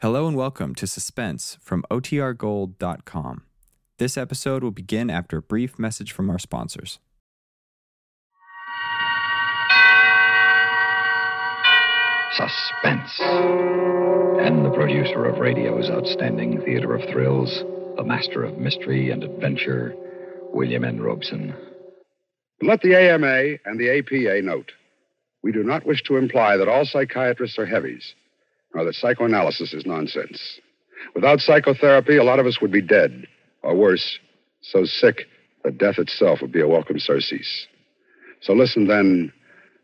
Hello and welcome to Suspense from OTRGold.com. This episode will begin after a brief message from our sponsors. Suspense. And the producer of radio's outstanding theater of thrills, the master of mystery and adventure, William N. Robson. Let the AMA and the APA note we do not wish to imply that all psychiatrists are heavies, nor that psychoanalysis is nonsense. Without psychotherapy, a lot of us would be dead, or worse, so sick that death itself would be a welcome surcease. So listen then,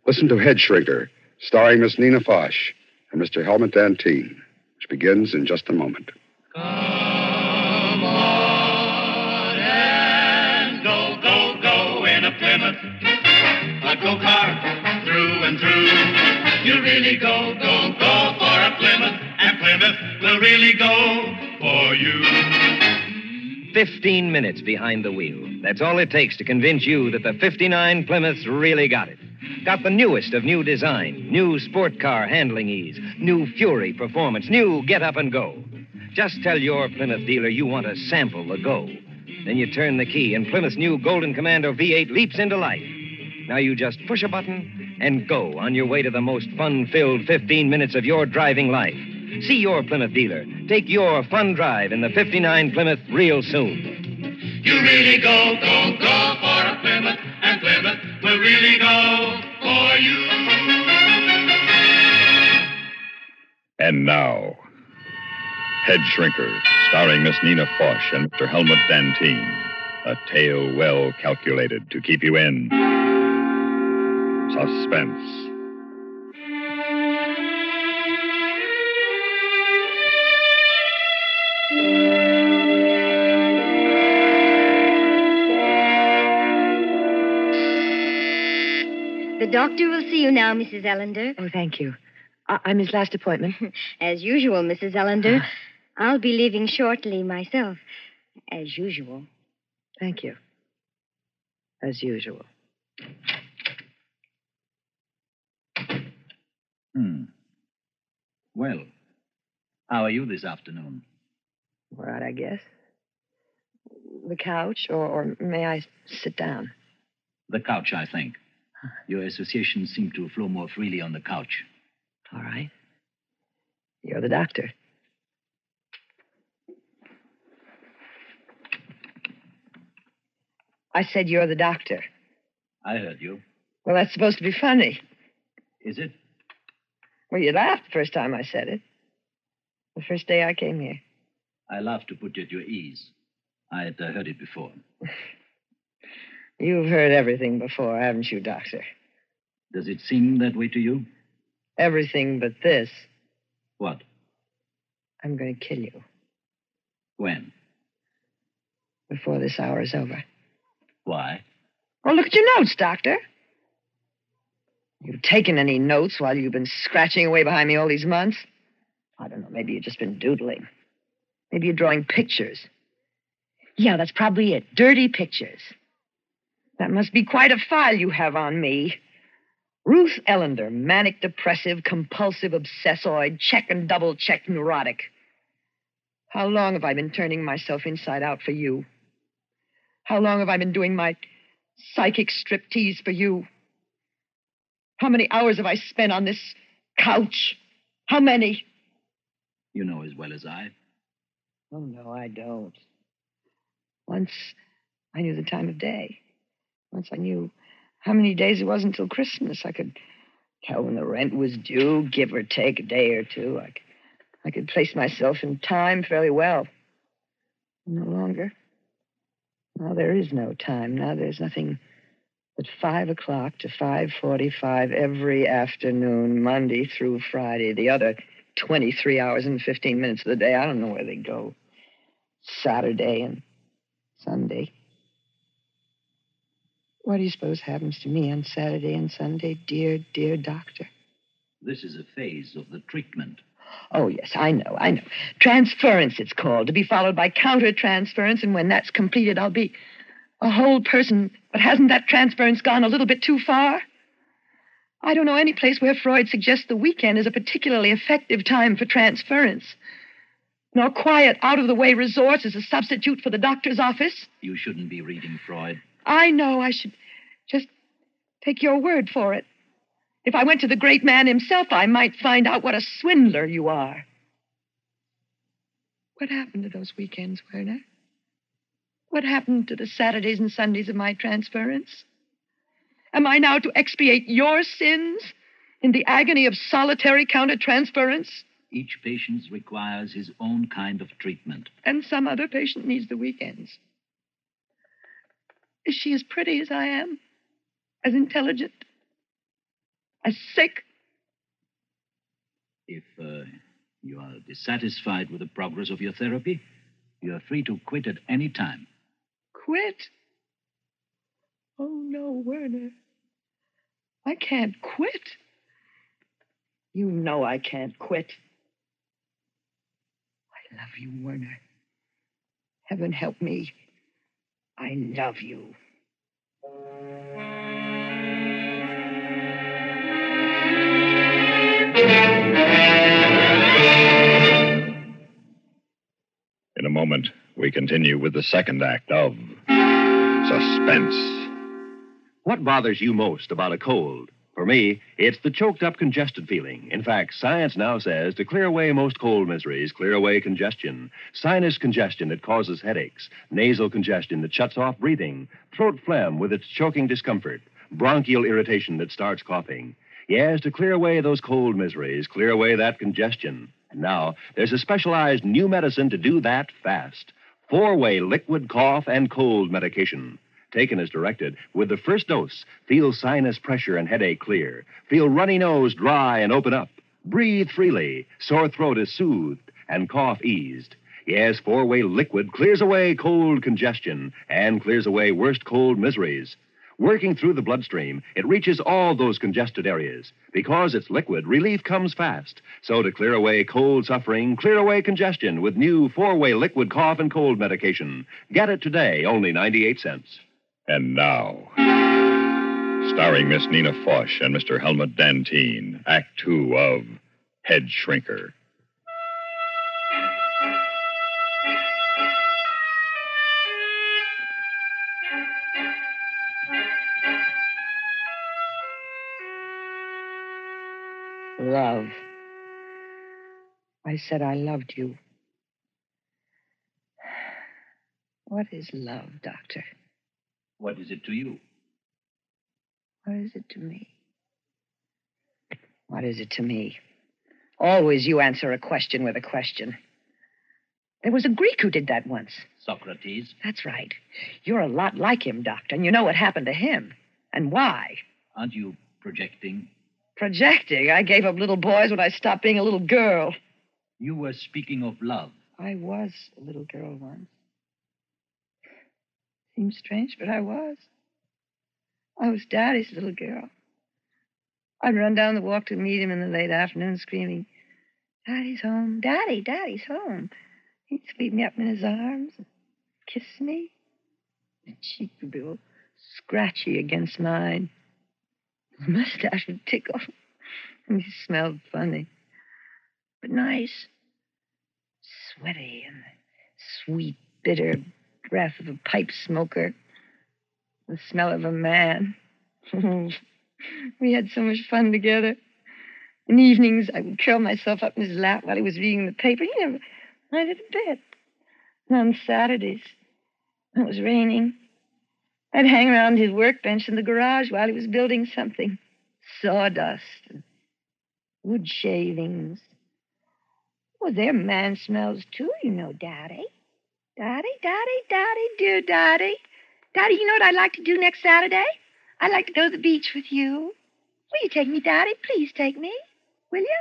listen to Head Shrinker, starring Miss Nina Foch and Mr. Helmut Dantine, which begins in just a moment. 15 minutes behind the wheel. That's all it takes to convince you that the 59 Plymouth's really got it. Got the newest of new design, new sport car handling ease, new Fury performance, new get up and go. Just tell your Plymouth dealer you want to sample the go. Then you turn the key, and Plymouth's new Golden Commando V8 leaps into life. Now you just push a button and go on your way to the most fun filled 15 minutes of your driving life. See your Plymouth dealer. Take your fun drive in the 59 Plymouth real soon. You really go, go, go for a Plymouth. And Plymouth will really go for you. And now, Head Shrinker, starring Miss Nina Foch and Mr. Helmut Dantine. A tale well calculated to keep you in suspense. The doctor will see you now, Mrs. Ellender. Oh, thank you. I- I'm his last appointment. As usual, Mrs. Ellender. I'll be leaving shortly myself. As usual. Thank you. As usual. Hmm. Well, how are you this afternoon? All right, I guess. The couch, or, or may I sit down? The couch, I think. Your associations seem to flow more freely on the couch. All right. You're the doctor. I said you're the doctor. I heard you. Well, that's supposed to be funny. Is it? Well, you laughed the first time I said it. The first day I came here. I laughed to put you at your ease. I had uh, heard it before. You've heard everything before, haven't you, Doctor? Does it seem that way to you? Everything but this. What? I'm going to kill you When? before this hour is over. Why? Oh, look at your notes, Doctor. You've taken any notes while you've been scratching away behind me all these months? I don't know. Maybe you've just been doodling. Maybe you're drawing pictures. Yeah, that's probably it. Dirty pictures. That must be quite a file you have on me. Ruth Ellender, manic depressive, compulsive, obsessoid, check and double check neurotic. How long have I been turning myself inside out for you? How long have I been doing my psychic striptease for you? How many hours have I spent on this couch? How many? You know as well as I. Oh, no, I don't. Once I knew the time of day. Once I knew how many days it was until Christmas. I could tell when the rent was due, give or take a day or two. I could, I could place myself in time fairly well. No longer. Now there is no time. Now there's nothing but five o'clock to five forty-five every afternoon, Monday through Friday. The other twenty-three hours and fifteen minutes of the day, I don't know where they go. Saturday and Sunday. What do you suppose happens to me on Saturday and Sunday, dear, dear doctor? This is a phase of the treatment. Oh, yes, I know, I know. Transference, it's called, to be followed by countertransference, and when that's completed, I'll be a whole person. But hasn't that transference gone a little bit too far? I don't know any place where Freud suggests the weekend is a particularly effective time for transference. nor quiet, out of the way resorts as a substitute for the doctor's office. You shouldn't be reading Freud. I know I should just take your word for it. If I went to the great man himself, I might find out what a swindler you are. What happened to those weekends, Werner? What happened to the Saturdays and Sundays of my transference? Am I now to expiate your sins in the agony of solitary countertransference? Each patient requires his own kind of treatment. And some other patient needs the weekends. Is she as pretty as I am? As intelligent? As sick? If uh, you are dissatisfied with the progress of your therapy, you are free to quit at any time. Quit? Oh, no, Werner. I can't quit. You know I can't quit. I love you, Werner. Heaven help me. I love you. In a moment, we continue with the second act of Suspense. What bothers you most about a cold? For me, it's the choked up, congested feeling. In fact, science now says to clear away most cold miseries, clear away congestion. Sinus congestion that causes headaches, nasal congestion that shuts off breathing, throat phlegm with its choking discomfort, bronchial irritation that starts coughing. Yes, to clear away those cold miseries, clear away that congestion. And now, there's a specialized new medicine to do that fast. Four way liquid cough and cold medication. Taken as directed, with the first dose, feel sinus pressure and headache clear. Feel runny nose dry and open up. Breathe freely. Sore throat is soothed and cough eased. Yes, four way liquid clears away cold congestion and clears away worst cold miseries. Working through the bloodstream, it reaches all those congested areas. Because it's liquid, relief comes fast. So to clear away cold suffering, clear away congestion with new four-way liquid cough and cold medication. Get it today, only 98 cents. And now, starring Miss Nina Foch and Mr. Helmut Dantine, Act Two of Head Shrinker. Love. I said I loved you. What is love, Doctor? What is it to you? What is it to me? What is it to me? Always you answer a question with a question. There was a Greek who did that once. Socrates? That's right. You're a lot like him, Doctor, and you know what happened to him and why. Aren't you projecting? Projecting. I gave up little boys when I stopped being a little girl. You were speaking of love. I was a little girl once. Seems strange, but I was. I was Daddy's little girl. I'd run down the walk to meet him in the late afternoon, screaming, Daddy's home, Daddy, Daddy's home. He'd sweep me up in his arms and kiss me. His cheek would be all scratchy against mine. His mustache would tickle. And he smelled funny, but nice. Sweaty and sweet, bitter breath of a pipe smoker. The smell of a man. we had so much fun together. In the evenings, I would curl myself up in his lap while he was reading the paper. He never minded a bit. And on Saturdays, when it was raining, I'd hang around his workbench in the garage while he was building something sawdust and wood shavings. Well, they're man smells too, you know, Daddy. Daddy, Daddy, Daddy, dear Daddy. Daddy, you know what I'd like to do next Saturday? I'd like to go to the beach with you. Will you take me, Daddy? Please take me. Will you?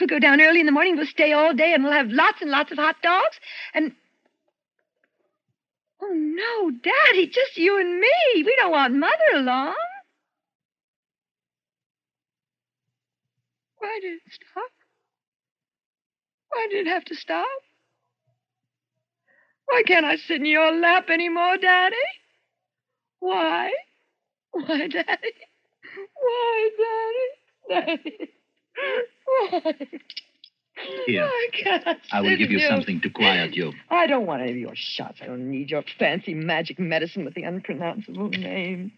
We'll go down early in the morning, we'll stay all day and we'll have lots and lots of hot dogs and. Oh, no, Daddy, just you and me. We don't want Mother along. Why did it stop? Why did it have to stop? Why can't I sit in your lap anymore, Daddy? Why? Why, Daddy? Why, Daddy? Daddy? Why? Here. I cannot I will give you here. something to quiet you. I don't want any of your shots. I don't need your fancy magic medicine with the unpronounceable name.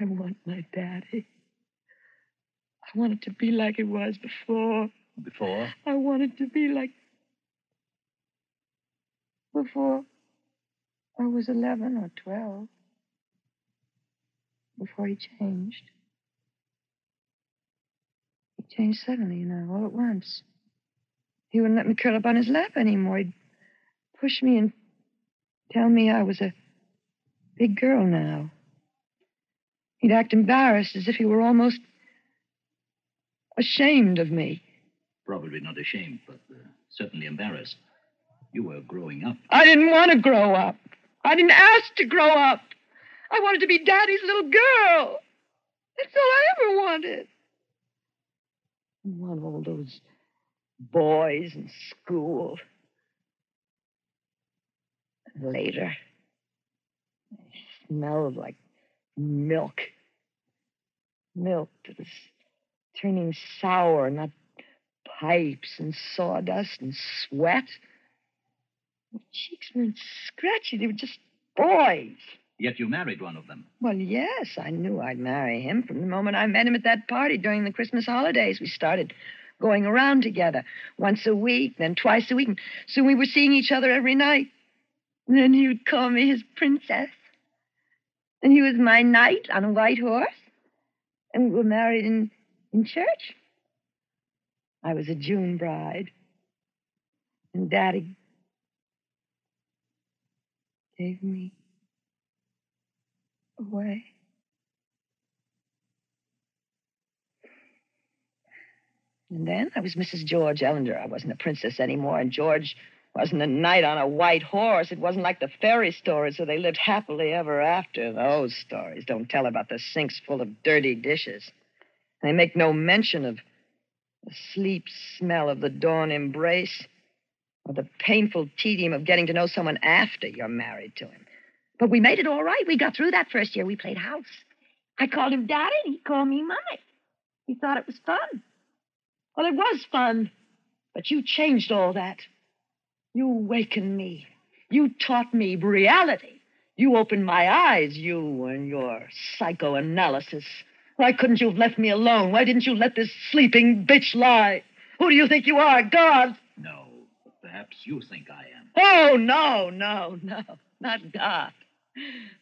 I want my daddy. I want it to be like it was before. Before? I want it to be like before I was 11 or 12. Before he changed. He changed suddenly, you know, all at once. He wouldn't let me curl up on his lap anymore. He'd push me and tell me I was a big girl now. He'd act embarrassed as if he were almost ashamed of me. Probably not ashamed, but uh, certainly embarrassed. You were growing up. I didn't want to grow up. I didn't ask to grow up. I wanted to be Daddy's little girl. That's all I ever wanted. Want all those boys in school. Later, I smelled like milk. Milk that was turning sour, not pipes and sawdust and sweat. Cheeks weren't scratchy, they were just boys. Yet you married one of them. Well, yes, I knew I'd marry him from the moment I met him at that party during the Christmas holidays. We started going around together once a week, then twice a week. And soon we were seeing each other every night. And then he would call me his princess. And he was my knight on a white horse. And we were married in, in church. I was a June bride. And Daddy gave me away. And then I was Mrs. George Ellender. I wasn't a princess anymore, and George wasn't a knight on a white horse. It wasn't like the fairy stories where they lived happily ever after. Those stories don't tell about the sinks full of dirty dishes. They make no mention of the sleep smell of the dawn embrace or the painful tedium of getting to know someone after you're married to him. But we made it all right. We got through that first year. We played house. I called him Daddy, and he called me Mommy. He thought it was fun. Well, it was fun. But you changed all that. You awakened me. You taught me reality. You opened my eyes, you and your psychoanalysis. Why couldn't you have left me alone? Why didn't you let this sleeping bitch lie? Who do you think you are, God? No, perhaps you think I am. Oh, no, no, no. Not God.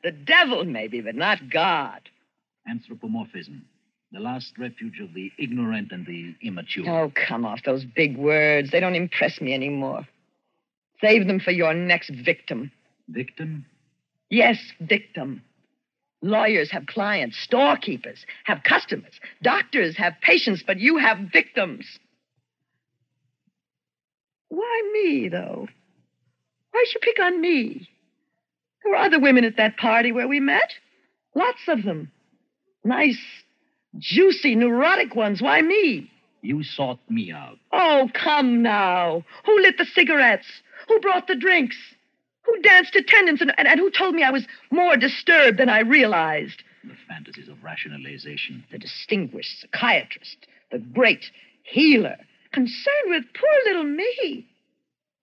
The devil, maybe, but not God. Anthropomorphism, the last refuge of the ignorant and the immature. Oh, come off those big words. They don't impress me anymore. Save them for your next victim. Victim? Yes, victim. Lawyers have clients, storekeepers have customers, doctors have patients, but you have victims. Why me, though? Why'd you pick on me? There were other women at that party where we met. Lots of them. Nice, juicy, neurotic ones. Why me? You sought me out. Oh, come now. Who lit the cigarettes? Who brought the drinks? Who danced attendance and, and, and who told me I was more disturbed than I realized? The fantasies of rationalization. The distinguished psychiatrist, the great healer, concerned with poor little me.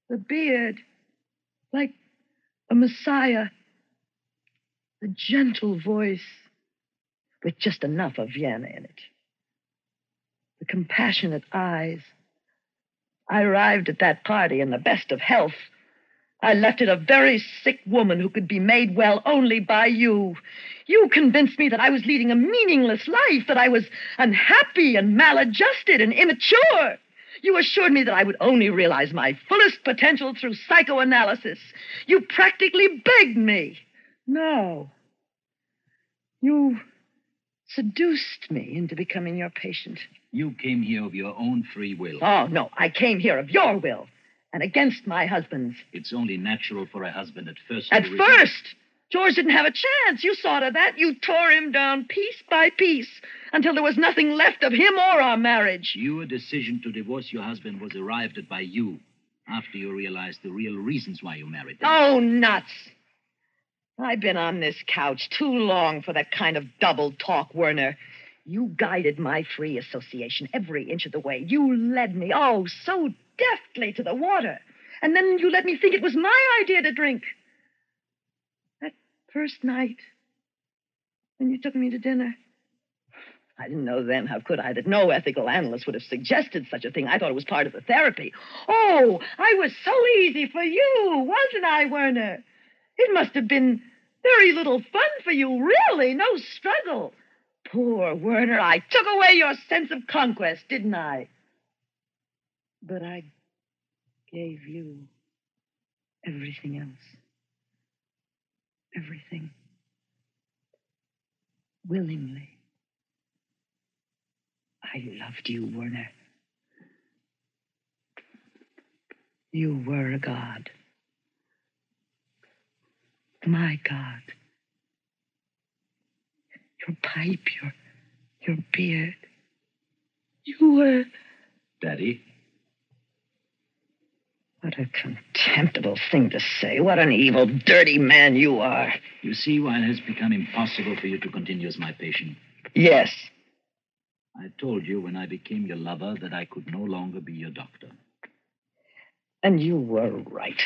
The beard, like a messiah. The gentle voice, with just enough of Vienna in it. The compassionate eyes. I arrived at that party in the best of health. I left it a very sick woman who could be made well only by you. You convinced me that I was leading a meaningless life, that I was unhappy and maladjusted and immature. You assured me that I would only realize my fullest potential through psychoanalysis. You practically begged me. No. You seduced me into becoming your patient. You came here of your own free will. Oh, no, I came here of your will and against my husband's. It's only natural for a husband at first. At first! George didn't have a chance. You saw to that. You tore him down piece by piece until there was nothing left of him or our marriage. Your decision to divorce your husband was arrived at by you after you realized the real reasons why you married him. Oh, nuts. I've been on this couch too long for that kind of double talk, Werner. You guided my free association every inch of the way. You led me, oh, so deftly to the water. And then you let me think it was my idea to drink. First night, when you took me to dinner. I didn't know then, how could I, that no ethical analyst would have suggested such a thing. I thought it was part of the therapy. Oh, I was so easy for you, wasn't I, Werner? It must have been very little fun for you, really, no struggle. Poor Werner, I took away your sense of conquest, didn't I? But I gave you everything else. Everything. Willingly. I loved you, Werner. You were a god. My god. Your pipe, your your beard. You were Daddy, what a contemptible thing to say. What an evil, dirty man you are. you see why it has become impossible for you to continue as my patient. Yes. I told you when I became your lover that I could no longer be your doctor. And you were right.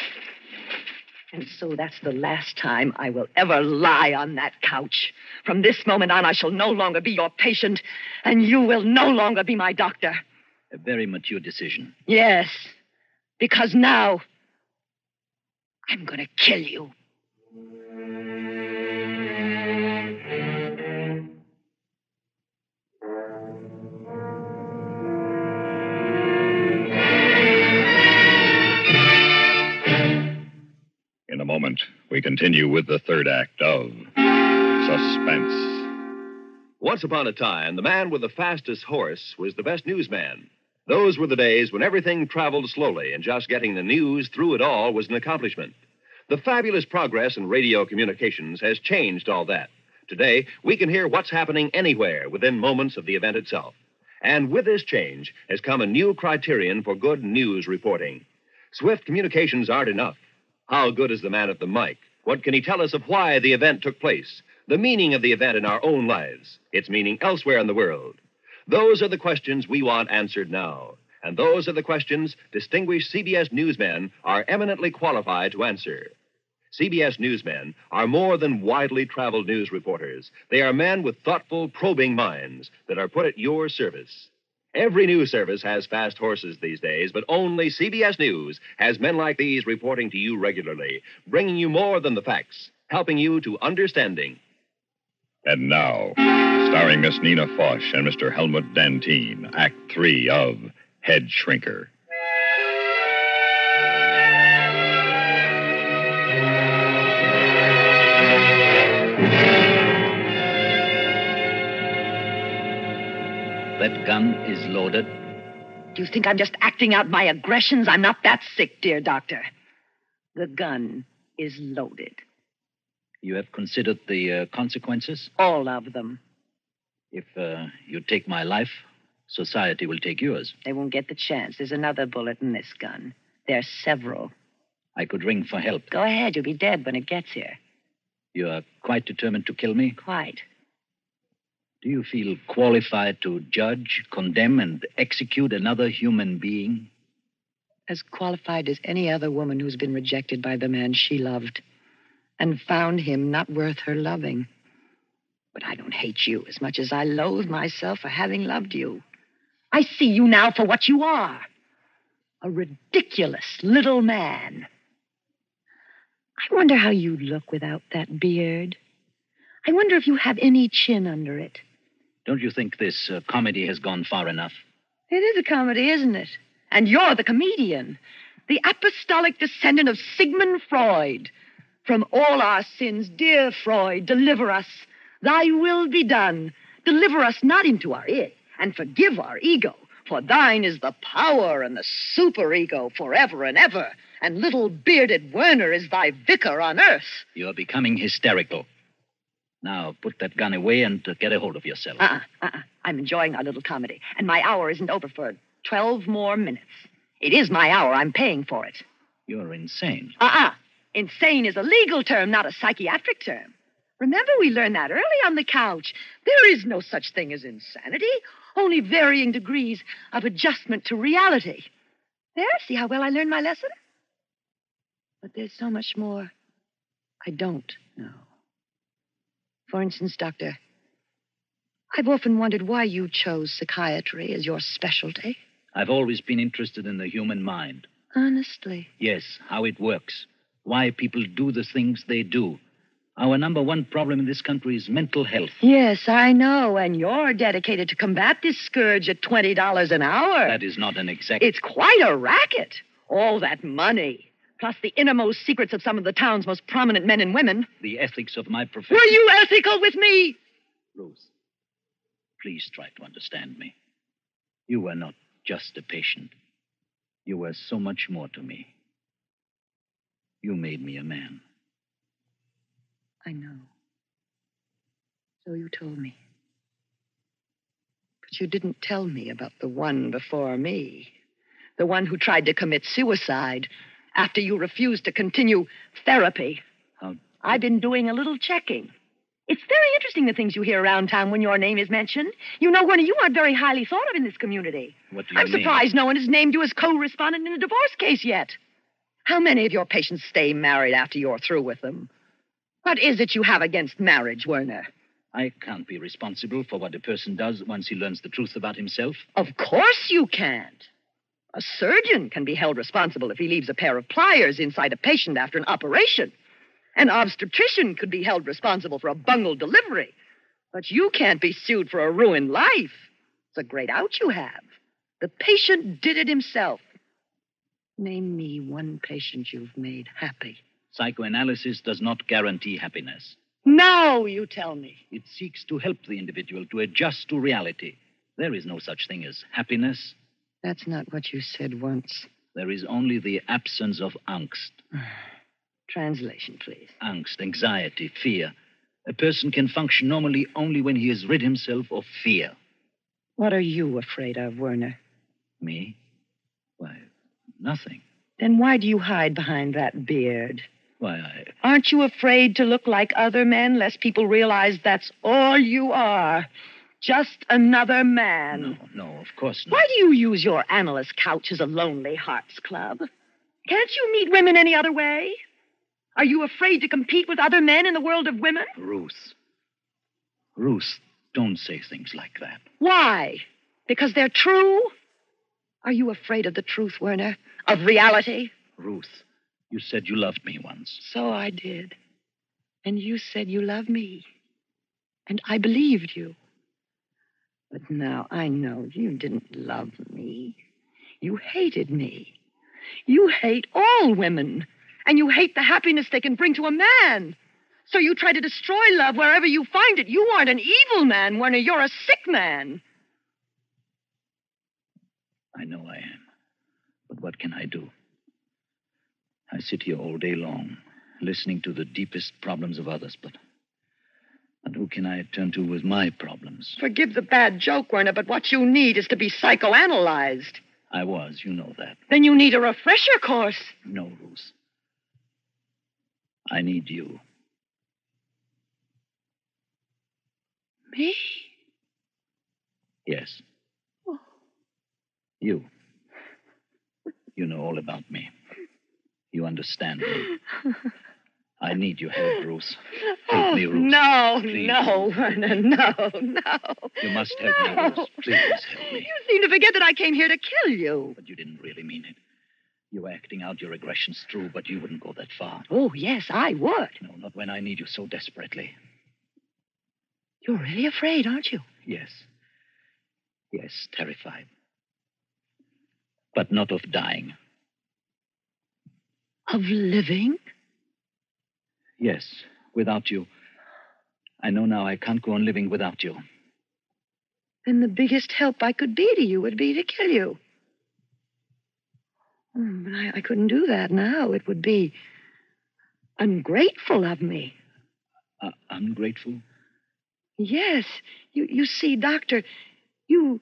And so that's the last time I will ever lie on that couch. From this moment on, I shall no longer be your patient, and you will no longer be my doctor. A very mature decision. Yes, because now I'm going to kill you. In a moment, we continue with the third act of Suspense. Once upon a time, the man with the fastest horse was the best newsman. Those were the days when everything traveled slowly, and just getting the news through it all was an accomplishment. The fabulous progress in radio communications has changed all that. Today, we can hear what's happening anywhere within moments of the event itself. And with this change has come a new criterion for good news reporting. Swift communications aren't enough. How good is the man at the mic? What can he tell us of why the event took place? The meaning of the event in our own lives, its meaning elsewhere in the world. Those are the questions we want answered now. And those are the questions distinguished CBS newsmen are eminently qualified to answer. CBS newsmen are more than widely traveled news reporters. They are men with thoughtful, probing minds that are put at your service. Every news service has fast horses these days, but only CBS News has men like these reporting to you regularly, bringing you more than the facts, helping you to understanding. And now, starring Miss Nina Foch and Mr. Helmut Dantine, Act Three of Head Shrinker. That gun is loaded. Do you think I'm just acting out my aggressions? I'm not that sick, dear doctor. The gun is loaded. You have considered the uh, consequences? All of them. If uh, you take my life, society will take yours. They won't get the chance. There's another bullet in this gun. There are several. I could ring for help. Go ahead. You'll be dead when it gets here. You are quite determined to kill me? Quite. Do you feel qualified to judge, condemn, and execute another human being? As qualified as any other woman who's been rejected by the man she loved and found him not worth her loving. But I don't hate you as much as I loathe myself for having loved you. I see you now for what you are a ridiculous little man. I wonder how you'd look without that beard. I wonder if you have any chin under it. Don't you think this uh, comedy has gone far enough? It is a comedy, isn't it? And you're the comedian, the apostolic descendant of Sigmund Freud. From all our sins, dear Freud, deliver us. Thy will be done. Deliver us not into our it, and forgive our ego. For thine is the power and the superego forever and ever. And little bearded Werner is thy vicar on earth. You're becoming hysterical. Now, put that gun away and uh, get a hold of yourself. Uh-uh, uh-uh. I'm enjoying our little comedy, and my hour isn't over for 12 more minutes. It is my hour. I'm paying for it. You're insane. Uh-uh. Insane is a legal term, not a psychiatric term. Remember, we learned that early on the couch. There is no such thing as insanity, only varying degrees of adjustment to reality. There, see how well I learned my lesson? But there's so much more I don't know. For instance, Doctor, I've often wondered why you chose psychiatry as your specialty. I've always been interested in the human mind. Honestly. Yes, how it works. Why people do the things they do. Our number one problem in this country is mental health. Yes, I know, and you're dedicated to combat this scourge at $20 an hour. That is not an exact. It's quite a racket. All that money, plus the innermost secrets of some of the town's most prominent men and women. the ethics of my profession. Were you ethical with me? Ruth, please try to understand me. You were not just a patient. You were so much more to me. You made me a man. I know. So you told me. But you didn't tell me about the one before me. The one who tried to commit suicide after you refused to continue therapy. How- I've been doing a little checking. It's very interesting the things you hear around town when your name is mentioned. You know, Werner, you aren't very highly thought of in this community. What do you I'm mean? surprised no one has named you as co-respondent in a divorce case yet. How many of your patients stay married after you're through with them? What is it you have against marriage, Werner? I can't be responsible for what a person does once he learns the truth about himself. Of course you can't. A surgeon can be held responsible if he leaves a pair of pliers inside a patient after an operation. An obstetrician could be held responsible for a bungled delivery. But you can't be sued for a ruined life. It's a great out you have. The patient did it himself. Name me one patient you've made happy. Psychoanalysis does not guarantee happiness. Now you tell me. It seeks to help the individual to adjust to reality. There is no such thing as happiness. That's not what you said once. There is only the absence of angst. Translation, please. Angst, anxiety, fear. A person can function normally only when he has rid himself of fear. What are you afraid of, Werner? Me? Nothing. Then why do you hide behind that beard? Why, I. Aren't you afraid to look like other men, lest people realize that's all you are? Just another man. No, no, of course not. Why do you use your analyst couch as a lonely hearts club? Can't you meet women any other way? Are you afraid to compete with other men in the world of women? Ruth. Ruth, don't say things like that. Why? Because they're true? Are you afraid of the truth, Werner? Of reality? Ruth, you said you loved me once. So I did. And you said you loved me. And I believed you. But now I know you didn't love me. You hated me. You hate all women. And you hate the happiness they can bring to a man. So you try to destroy love wherever you find it. You aren't an evil man, Werner. You're a sick man. I know I am. But what can I do? I sit here all day long, listening to the deepest problems of others, but. But who can I turn to with my problems? Forgive the bad joke, Werner, but what you need is to be psychoanalyzed. I was, you know that. Then you need a refresher course. No, Ruth. I need you. Me? Yes. Oh. You. You know all about me. You understand me. I need your help, Ruth. Help oh, me, Ruth. No, Please. no, Werner, no, no. You must help me, No. Ruth. Please help me. You seem to forget that I came here to kill you. But you didn't really mean it. You were acting out your aggressions true, but you wouldn't go that far. Oh, yes, I would. No, not when I need you so desperately. You're really afraid, aren't you? Yes. Yes, terrified. But not of dying. Of living? Yes, without you. I know now I can't go on living without you. Then the biggest help I could be to you would be to kill you. Hmm, but I, I couldn't do that now. It would be ungrateful of me. Uh, ungrateful? Yes. You, you see, Doctor, you.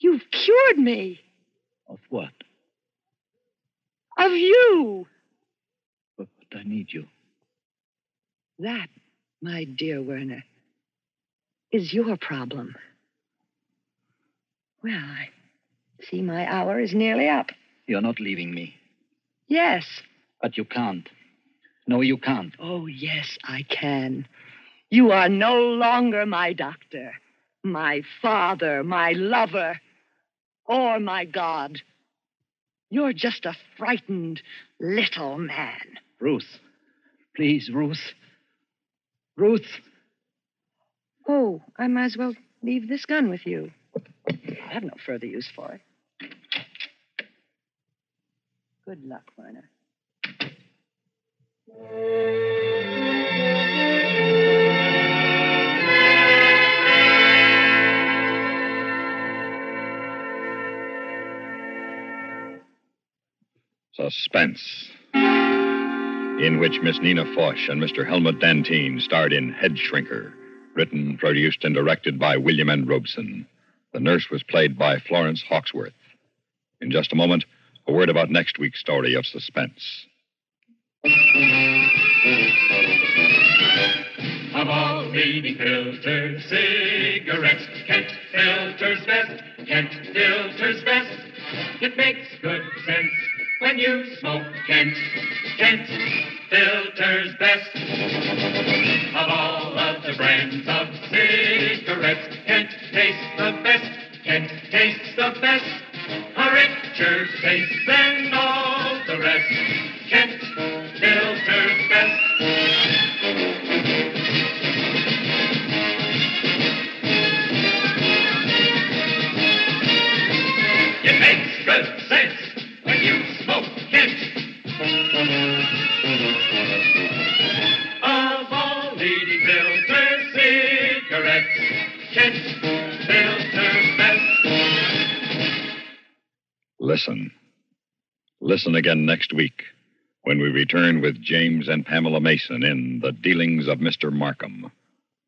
You've cured me. Of what? Of you. But, but I need you. That my dear Werner, is your problem. Well, I see my hour is nearly up. You're not leaving me. Yes. But you can't. No, you can't. Oh, yes, I can. You are no longer my doctor, my father, my lover, or my God. You're just a frightened little man. Ruth. Please, Ruth. Ruth. Oh, I might as well leave this gun with you. I have no further use for it. Good luck, Werner. Suspense, in which Miss Nina Foch and Mr. Helmut Dantine starred in Head Shrinker, written, produced, and directed by William N. Robson. The nurse was played by Florence Hawksworth. In just a moment, a word about next week's story of suspense. Of all leading filtered cigarettes, Kent filters best. Kent filters best. It makes good sense when you smoke Kent. Kent filters best. Of all of the brands of cigarettes, Kent tastes the best. Kent tastes the best. A richer taste than all the rest. Listen. Listen again next week when we return with James and Pamela Mason in The Dealings of Mr. Markham.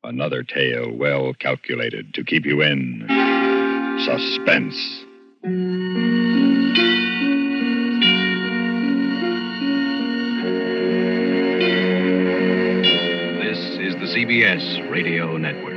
Another tale well calculated to keep you in suspense. This is the CBS Radio Network.